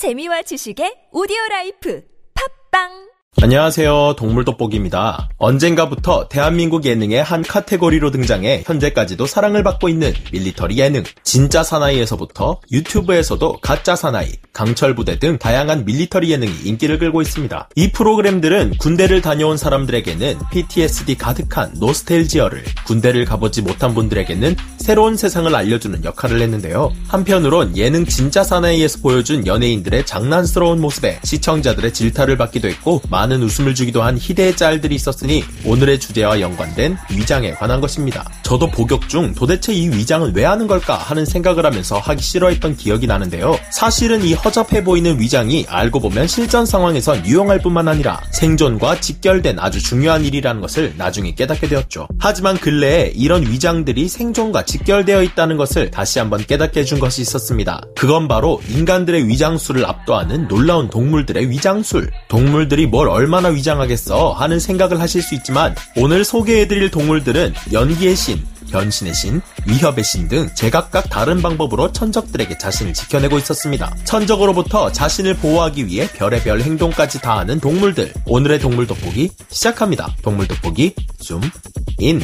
재미와 지식의 오디오 라이프. 팟빵 안녕하세요. 동물돋보기입니다. 언젠가부터 대한민국 예능의 한 카테고리로 등장해 현재까지도 사랑을 받고 있는 밀리터리 예능. 진짜 사나이에서부터 유튜브에서도 가짜 사나이, 강철 부대 등 다양한 밀리터리 예능이 인기를 끌고 있습니다. 이 프로그램들은 군대를 다녀온 사람들에게는 PTSD 가득한 노스탤지어를, 군대를 가보지 못한 분들에게는 새로운 세상을 알려주는 역할을 했는데요. 한편으론 예능 진짜 사나이에서 보여준 연예인들의 장난스러운 모습에 시청자들의 질타를 받기도 했고 많은 웃음을 주기도 한 희대의 짤들이 있었으니 오늘의 주제와 연관된 위장에 관한 것입니다. 저도 복역 중 도대체 이 위장은 왜 하는 걸까 하는 생각을 하면서 하기 싫어했던 기억이 나는데요. 사실은 이 허접해 보이는 위장이 알고 보면 실전 상황에선 유용할 뿐만 아니라 생존과 직결된 아주 중요한 일이라는 것을 나중에 깨닫게 되었죠. 하지만 근래에 이런 위장들이 생존과 직결되어 있다는 것을 다시 한번 깨닫게 해준 것이 있었습니다. 그건 바로 인간들의 위장술을 압도하는 놀라운 동물들의 위장술. 동물들이 뭘 얼마나 위장하겠어 하는 생각을 하실 수 있지만 오늘 소개해드릴 동물들은 연기의 신, 변신의 신, 위협의 신 등 제각각 다른 방법으로 천적들에게 자신을 지켜내고 있었습니다. 천적으로부터 자신을 보호하기 위해 별의별 행동까지 다하는 동물들. 오늘의 동물 돋보기 시작합니다. 동물 돋보기 줌 인.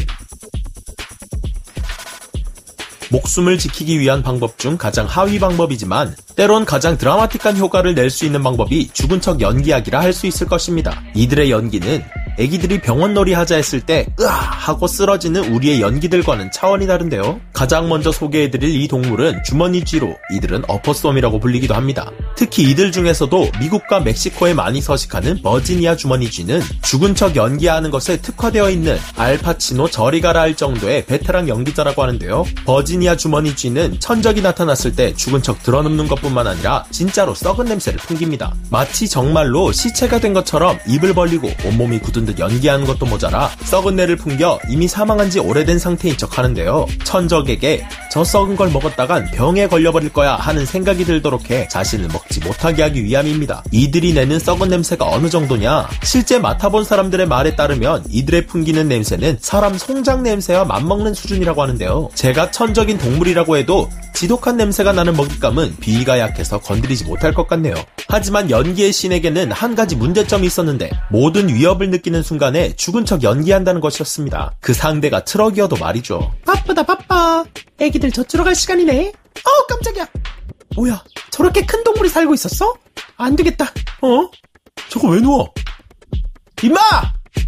목숨을 지키기 위한 방법 중 가장 하위 방법이지만 때론 가장 드라마틱한 효과를 낼 수 있는 방법이 죽은 척 연기하기라 할 수 있을 것입니다. 이들의 연기는 애기들이 병원놀이 하자 했을 때 으아 하고 쓰러지는 우리의 연기들과는 차원이 다른데요. 가장 먼저 소개해드릴 이 동물은 주머니쥐로 이들은 어퍼썸이라고 불리기도 합니다. 특히 이들 중에서도 미국과 멕시코에 많이 서식하는 버지니아 주머니쥐는 죽은 척 연기하는 것에 특화되어 있는 알파치노 저리 가라 할 정도의 베테랑 연기자라고 하는데요. 버지니아 주머니쥐는 천적이 나타났을 때 죽은 척 드러눕는 것뿐만 아니라 진짜로 썩은 냄새를 풍깁니다. 마치 정말로 시체가 된 것처럼 입을 벌리고 온몸이 굳은 듯 연기하는 것도 모자라 썩은 내를 풍겨 이미 사망한 지 오래된 상태인 척 하는데요. 천적에게 저 썩은 걸 먹었다간 병에 걸려버릴 거야 하는 생각이 들도록 해 자신을 먹지 못하게 하기 위함입니다. 이들이 내는 썩은 냄새가 어느 정도냐? 실제 맡아본 사람들의 말에 따르면 이들의 풍기는 냄새는 사람 송장 냄새와 맞먹는 수준이라고 하는데요. 제가 천적인 동물이라고 해도 지독한 냄새가 나는 먹잇감은 비위가 약해서 건드리지 못할 것 같네요. 하지만 연기의 신에게는 한 가지 문제점이 있었는데 모든 위협을 느끼는 순간에 죽은 척 연기한다는 것이었습니다. 그 상대가 트럭이어도 말이죠. 바쁘다 바빠. 애기들 젖주러 갈 시간이네. 어우 깜짝이야. 뭐야 저렇게 큰 동물이 살고 있었어? 안 되겠다. 어? 저거 왜 누워? 임마!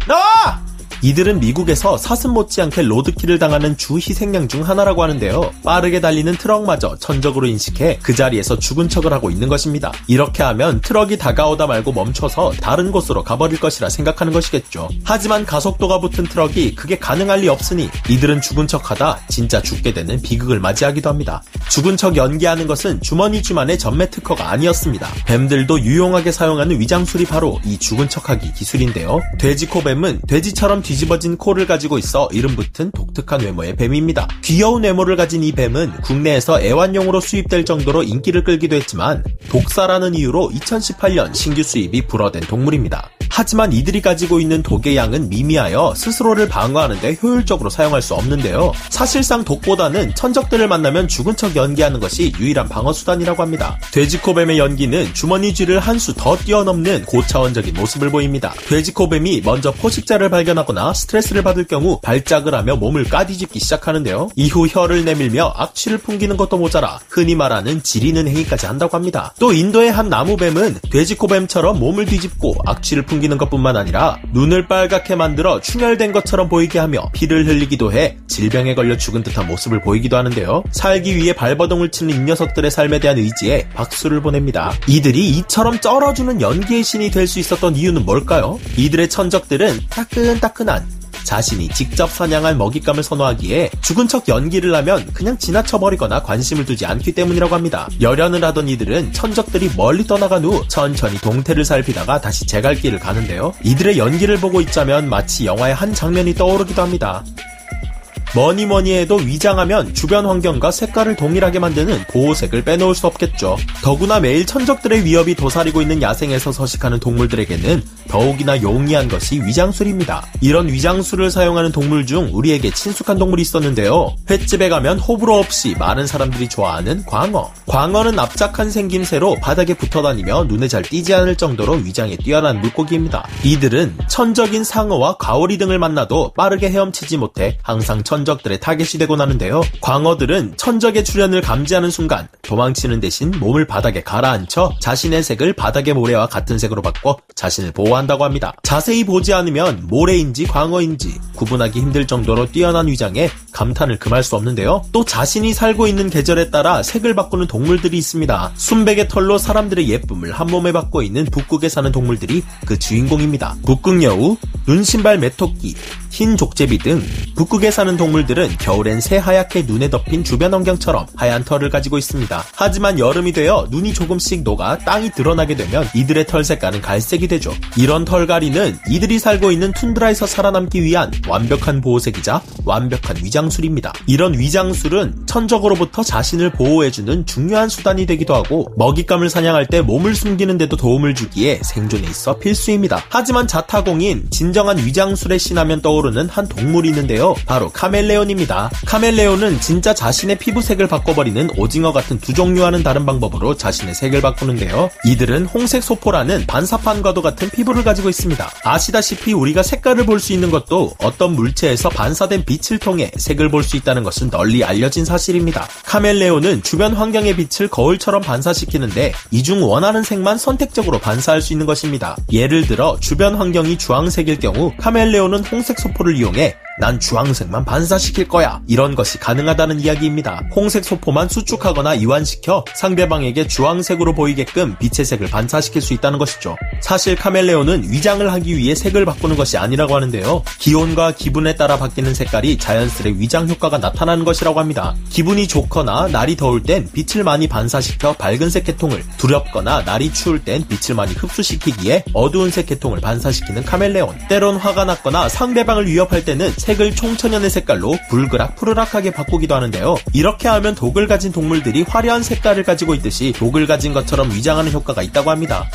나와! 이들은 미국에서 사슴 못지않게 로드킬을 당하는 주 희생양 중 하나라고 하는데요. 빠르게 달리는 트럭마저 천적으로 인식해 그 자리에서 죽은 척을 하고 있는 것입니다. 이렇게 하면 트럭이 다가오다 말고 멈춰서 다른 곳으로 가버릴 것이라 생각하는 것이겠죠. 하지만 가속도가 붙은 트럭이 그게 가능할 리 없으니 이들은 죽은 척하다 진짜 죽게 되는 비극을 맞이하기도 합니다. 죽은 척 연기하는 것은 주머니 쥐만의 전매 특허가 아니었습니다. 뱀들도 유용하게 사용하는 위장술이 바로 이 죽은 척하기 기술인데요. 돼지코뱀은 돼지처럼 뒤집어진 코를 가지고 있어 이름 붙은 독특한 외모의 뱀입니다. 귀여운 외모를 가진 이 뱀은 국내에서 애완용으로 수입될 정도로 인기를 끌기도 했지만 독사라는 이유로 2018년 신규 수입이 불어된 동물입니다. 하지만 이들이 가지고 있는 독의 양은 미미하여 스스로를 방어하는데 효율적으로 사용할 수 없는데요. 사실상 독보다는 천적들을 만나면 죽은 척 연기하는 것이 유일한 방어 수단이라고 합니다. 돼지코뱀의 연기는 주머니 쥐를 한 수 더 뛰어넘는 고차원적인 모습을 보입니다. 돼지코뱀이 먼저 포식자를 발견하거나 스트레스를 받을 경우 발작을 하며 몸을 까뒤집기 시작하는데요. 이후 혀를 내밀며 악취를 풍기는 것도 모자라 흔히 말하는 지리는 행위까지 한다고 합니다. 또 인도의 한 나무뱀은 돼지코뱀처럼 몸을 뒤집고 악취를 풍기는 것뿐만 아니라 눈을 빨갛게 만들어 충혈된 것처럼 보이게 하며 피를 흘리기도 해 질병에 걸려 죽은 듯한 모습을 보이기도 하는데요. 살기 위해 발버둥을 치는 이 녀석들의 삶에 대한 의지에 박수를 보냅니다. 이들이 이처럼 쩔어주는 연기의 신이 될 수 있었던 이유는 뭘까요? 이들의 천적들은 따끈따끈한 자신이 직접 사냥할 먹잇감을 선호하기에 죽은 척 연기를 하면 그냥 지나쳐버리거나 관심을 두지 않기 때문이라고 합니다. 열연을 하던 이들은 천적들이 멀리 떠나간 후 천천히 동태를 살피다가 다시 제갈길을 가는데요. 이들의 연기를 보고 있자면 마치 영화의 한 장면이 떠오르기도 합니다. 뭐니 뭐니 해도 위장하면 주변 환경과 색깔을 동일하게 만드는 보호색을 빼놓을 수 없겠죠. 더구나 매일 천적들의 위협이 도사리고 있는 야생에서 서식하는 동물들에게는 더욱이나 용이한 것이 위장술입니다. 이런 위장술을 사용하는 동물 중 우리에게 친숙한 동물이 있었는데요. 횟집에 가면 호불호 없이 많은 사람들이 좋아하는 광어. 광어는 납작한 생김새로 바닥에 붙어 다니며 눈에 잘 띄지 않을 정도로 위장에 뛰어난 물고기입니다. 이들은 천적인 상어와 가오리 등을 만나도 빠르게 헤엄치지 못해 항상 천 적들의 타겟이 되곤 하는데요. 광어들은 천적의 출현을 감지하는 순간 도망치는 대신 몸을 바닥에 가라앉혀 자신의 색을 바닥의 모래와 같은 색으로 바꿔 자신을 보호한다고 합니다. 자세히 보지 않으면 모래인지 광어인지 구분하기 힘들 정도로 뛰어난 위장에 감탄을 금할 수 없는데요. 또 자신이 살고 있는 계절에 따라 색을 바꾸는 동물들이 있습니다. 순백의 털로 사람들의 예쁨을 한 몸에 받고 있는 북극에 사는 동물들이 그 주인공입니다. 북극 여우, 눈신발 메토끼, 흰 족제비 등 북극에 사는 동물들은 겨울엔 새하얗게 눈에 덮인 주변 환경처럼 하얀 털을 가지고 있습니다. 하지만 여름이 되어 눈이 조금씩 녹아 땅이 드러나게 되면 이들의 털 색깔은 갈색이 되죠. 이런 털갈이는 이들이 살고 있는 툰드라에서 살아남기 위한 완벽한 보호색이자 완벽한 위장술입니다. 이런 위장술은 천적으로부터 자신을 보호해주는 중요한 수단이 되기도 하고 먹잇감을 사냥할 때 몸을 숨기는 데도 도움을 주기에 생존에 있어 필수입니다. 하지만 자타공인 진정한 위장술의 신하면 떠오르는 한 동물이 있는데요. 바로 카멜레온입니다. 카멜레온은 진짜 자신의 피부색을 바꿔버리는 오징어 같은 두 종류와는 다른 방법으로 자신의 색을 바꾸는데요. 이들은 홍색 소포라는 반사판과도 같은 피부를 가지고 있습니다. 아시다시피 우리가 색깔을 볼 수 있는 것도 어떤 물체에서 반사된 빛을 통해 색을 볼 수 있다는 것은 널리 알려진 사실입니다. 카멜레온은 주변 환경의 빛을 거울처럼 반사시키는데 이 중 원하는 색만 선택적으로 반사할 수 있는 것입니다. 예를 들어 주변 환경이 주황색일 경우 카멜레온은 홍색 소포 를 이용해 난 주황색만 반사시킬 거야. 이런 것이 가능하다는 이야기입니다. 홍색 소포만 수축하거나 이완시켜 상대방에게 주황색으로 보이게끔 빛의 색을 반사시킬 수 있다는 것이죠. 사실 카멜레온은 위장을 하기 위해 색을 바꾸는 것이 아니라고 하는데요. 기온과 기분에 따라 바뀌는 색깔이 자연스레 위장 효과가 나타나는 것이라고 합니다. 기분이 좋거나 날이 더울 땐 빛을 많이 반사시켜 밝은색 계통을, 두렵거나 날이 추울 땐 빛을 많이 흡수시키기에 어두운 색 계통을 반사시키는 카멜레온. 때론 화가 났거나 상대방을 위협할 때는 색을 총천연의 색깔로 불그락 푸르락하게 바꾸기도 하는데요. 이렇게 하면 독을 가진 동물들이 화려한 색깔을 가지고 있듯이 독을 가진 것처럼 위장하는 효과가 있다고 합니다.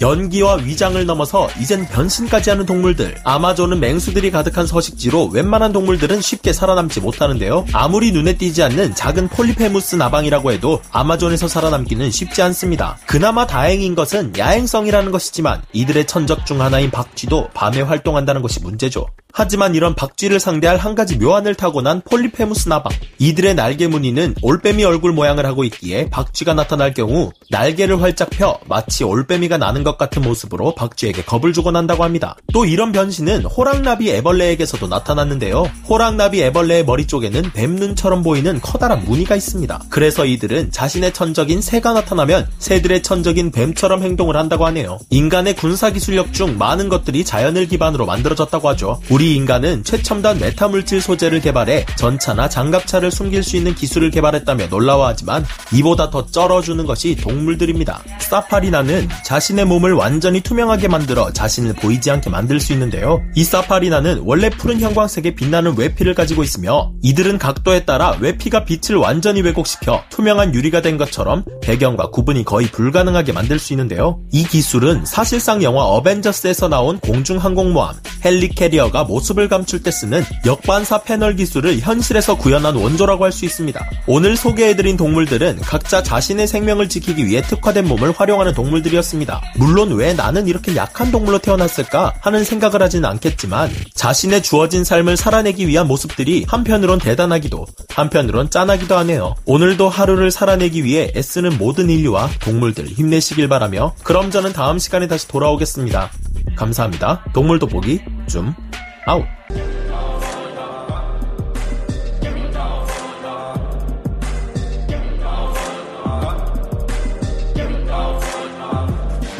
연기와 위장을 넘어서 이젠 변신까지 하는 동물들. 아마존은 맹수들이 가득한 서식지로 웬만한 동물들은 쉽게 살아남지 못하는데요. 아무리 눈에 띄지 않는 작은 폴리페무스 나방이라고 해도 아마존에서 살아남기는 쉽지 않습니다. 그나마 다행인 것은 야행성이라는 것이지만 이들의 천적 중 하나인 박쥐도 밤에 활동한다는 것이 문제죠. 하지만 이런 박쥐를 상대할 한 가지 묘안을 타고난 폴리페무스 나방. 이들의 날개 무늬는 올빼미 얼굴 모양을 하고 있기에 박쥐가 나타날 경우 날개를 활짝 펴 마치 올빼미가 나는 것 같은 모습으로 박쥐에게 겁을 주곤 한다고 합니다. 또 이런 변신은 호랑나비 애벌레에게서도 나타났는데요. 호랑나비 애벌레의 머리 쪽에는 뱀눈처럼 보이는 커다란 무늬가 있습니다. 그래서 이들은 자신의 천적인 새가 나타나면 새들의 천적인 뱀처럼 행동을 한다고 하네요. 인간의 군사 기술력 중 많은 것들이 자연을 기반으로 만들어졌다고 하죠. 우리 인간은 최첨단 메타물질 소재를 개발해 전차나 장갑차를 숨길 수 있는 기술을 개발했다며 놀라워하지만 이보다 더 쩔어주는 것이 동물들입니다. 사파리나는 자신의 몸을 완전히 투명하게 만들어 자신을 보이지 않게 만들 수 있는데요. 이 사파리나는 원래 푸른 형광색의 빛나는 외피를 가지고 있으며 이들은 각도에 따라 외피가 빛을 완전히 왜곡시켜 투명한 유리가 된 것처럼 배경과 구분이 거의 불가능하게 만들 수 있는데요. 이 기술은 사실상 영화 어벤져스에서 나온 공중항공모함 헬리캐리어가 모습을 감출 때 쓰는 역반사 패널 기술을 현실에서 구현한 원조라고 할 수 있습니다. 오늘 소개해드린 동물들은 각자 자신의 생명을 지키기 위해 특화된 몸을 활용하는 동물들이었습니다. 물론 왜 나는 이렇게 약한 동물로 태어났을까 하는 생각을 하지는 않겠지만 자신의 주어진 삶을 살아내기 위한 모습들이 한편으론 대단하기도 한편으론 짠하기도 하네요. 오늘도 하루를 살아내기 위해 애쓰는 모든 인류와 동물들 힘내시길 바라며 그럼 저는 다음 시간에 다시 돌아오겠습니다. 감사합니다. 동물 돋보기 줌 아웃.